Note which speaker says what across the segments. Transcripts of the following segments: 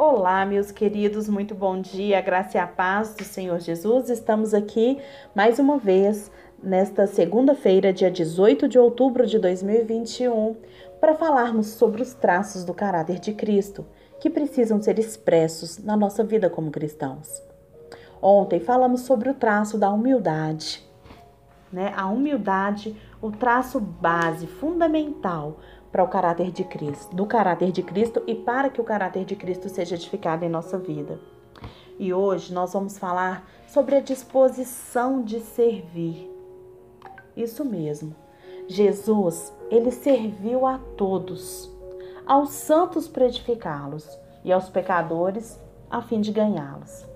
Speaker 1: Olá, meus queridos, muito bom dia, graça e a paz do Senhor Jesus. Estamos aqui mais uma vez nesta segunda-feira, dia 18 de outubro de 2021, para falarmos sobre os traços do caráter de Cristo que precisam ser expressos na nossa vida como cristãos. Ontem falamos sobre o traço da humildade, né? A humildade, o traço base fundamental para o caráter de Cristo, do caráter de Cristo e para que o caráter de Cristo seja edificado em nossa vida. E hoje nós vamos falar sobre a disposição de servir. Isso mesmo. Jesus, ele serviu a todos, aos santos para edificá-los e aos pecadores a fim de ganhá-los.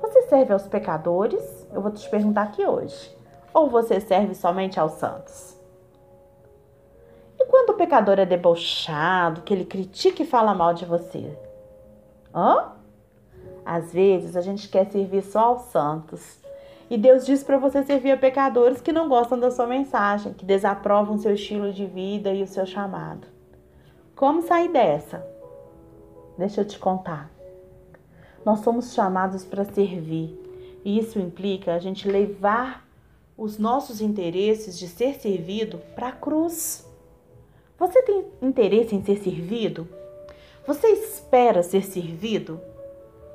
Speaker 1: Você serve aos pecadores? Eu vou te perguntar aqui hoje. Ou você serve somente aos santos? Quando o pecador é debochado, que ele critica e fala mal de você? Hã? Às vezes a gente quer servir só aos santos. E Deus diz para você servir a pecadores que não gostam da sua mensagem, que desaprovam seu estilo de vida e o seu chamado. Como sair dessa? Deixa eu te contar. Nós somos chamados para servir. E isso implica a gente levar os nossos interesses de ser servido para a cruz. Você tem interesse em ser servido? Você espera ser servido?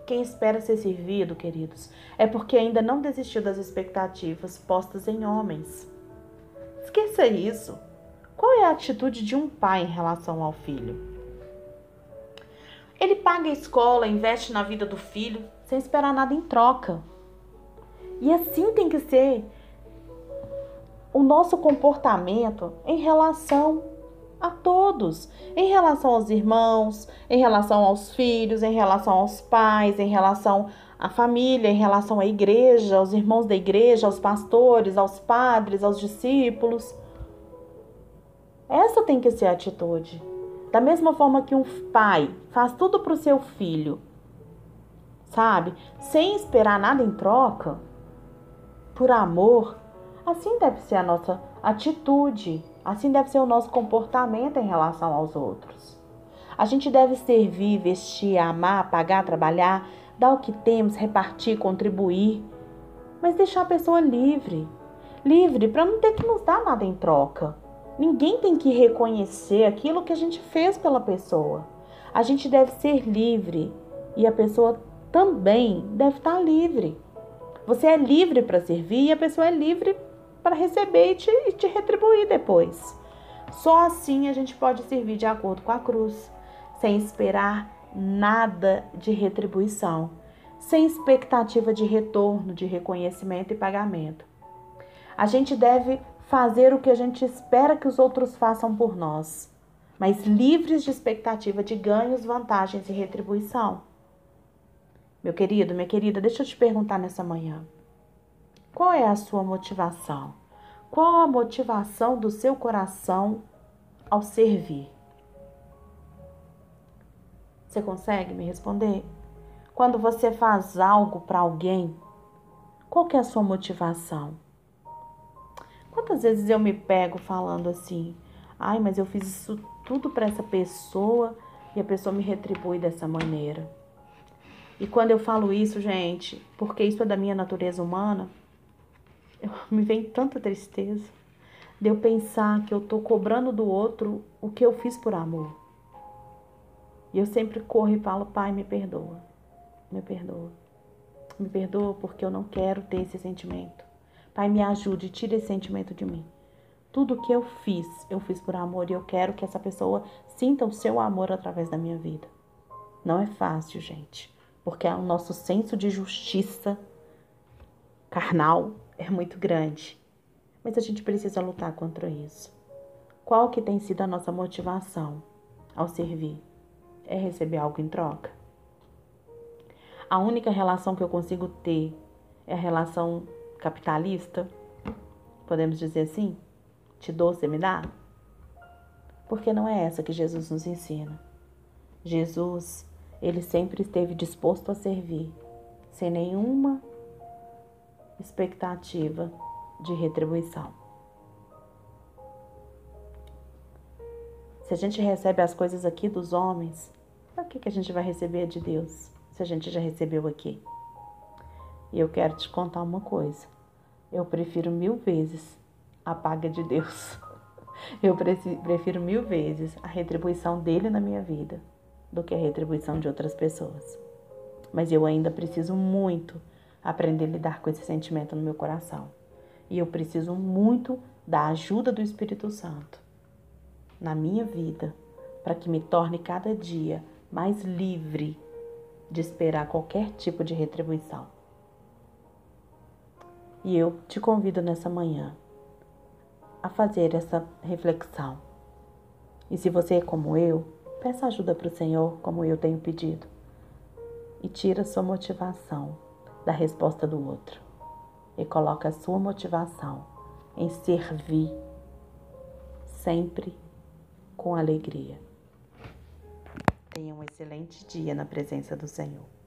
Speaker 1: Quem espera ser servido, queridos, é porque ainda não desistiu das expectativas postas em homens. Esqueça isso. Qual é a atitude de um pai em relação ao filho? Ele paga a escola, investe na vida do filho, sem esperar nada em troca. E assim tem que ser o nosso comportamento em relação a todos, em relação aos irmãos, em relação aos filhos, em relação aos pais, em relação à família, em relação à igreja, aos irmãos da igreja, aos pastores, aos padres, aos discípulos. Essa tem que ser a atitude. Da mesma forma que um pai faz tudo para o seu filho, sabe? Sem esperar nada em troca, por amor, assim deve ser a nossa atitude Assim deve ser o nosso comportamento em relação aos outros. A gente deve servir, vestir, amar, pagar, trabalhar, dar o que temos, repartir, contribuir, mas deixar a pessoa livre. Livre para não ter que nos dar nada em troca. Ninguém tem que reconhecer aquilo que a gente fez pela pessoa. A gente deve ser livre e a pessoa também deve estar livre. Você é livre para servir e a pessoa é livre para receber e te, e te retribuir depois. Só assim a gente pode servir de acordo com a cruz, sem esperar nada de retribuição, sem expectativa de retorno, de reconhecimento e pagamento. A gente deve fazer o que a gente espera que os outros façam por nós, mas livres de expectativa de ganhos, vantagens e retribuição. Meu querido, minha querida, deixa eu te perguntar nessa manhã. Qual é a sua motivação? Qual a motivação do seu coração ao servir? Você consegue me responder? Quando você faz algo para alguém, qual que é a sua motivação? Quantas vezes eu me pego falando assim: "Ai, mas eu fiz isso tudo para essa pessoa e a pessoa me retribui dessa maneira". E quando eu falo isso, gente, porque isso é da minha natureza humana, me vem tanta tristeza de eu pensar que eu tô cobrando do outro o que eu fiz por amor. E eu sempre corro e falo, pai, me perdoa, me perdoa. Me perdoa porque eu não quero ter esse sentimento. Pai, me ajude, tire esse sentimento de mim. Tudo que eu fiz, eu fiz por amor e eu quero que essa pessoa sinta o seu amor através da minha vida. Não é fácil, gente, porque é o nosso senso de justiça carnal é muito grande. Mas a gente precisa lutar contra isso. Qual que tem sido a nossa motivação ao servir? É receber algo em troca? A única relação que eu consigo ter é a relação capitalista? Podemos dizer assim? Te dou, você me dá? Porque não é essa que Jesus nos ensina. Jesus, ele sempre esteve disposto a servir, sem nenhuma expectativa de retribuição. Se a gente recebe as coisas aqui dos homens, para que, que a gente vai receber de Deus se a gente já recebeu aqui? E eu quero te contar uma coisa. Eu prefiro mil vezes a paga de Deus. Eu prefiro mil vezes a retribuição dele na minha vida do que a retribuição de outras pessoas. Mas eu ainda preciso muito aprender a lidar com esse sentimento no meu coração. E eu preciso muito da ajuda do Espírito Santo na minha vida para que me torne cada dia mais livre de esperar qualquer tipo de retribuição. E eu te convido nessa manhã a fazer essa reflexão. E se você é como eu, peça ajuda para o Senhor, como eu tenho pedido, e tira sua motivação da resposta do outro e coloca a sua motivação em servir sempre com alegria. Tenha um excelente dia na presença do Senhor.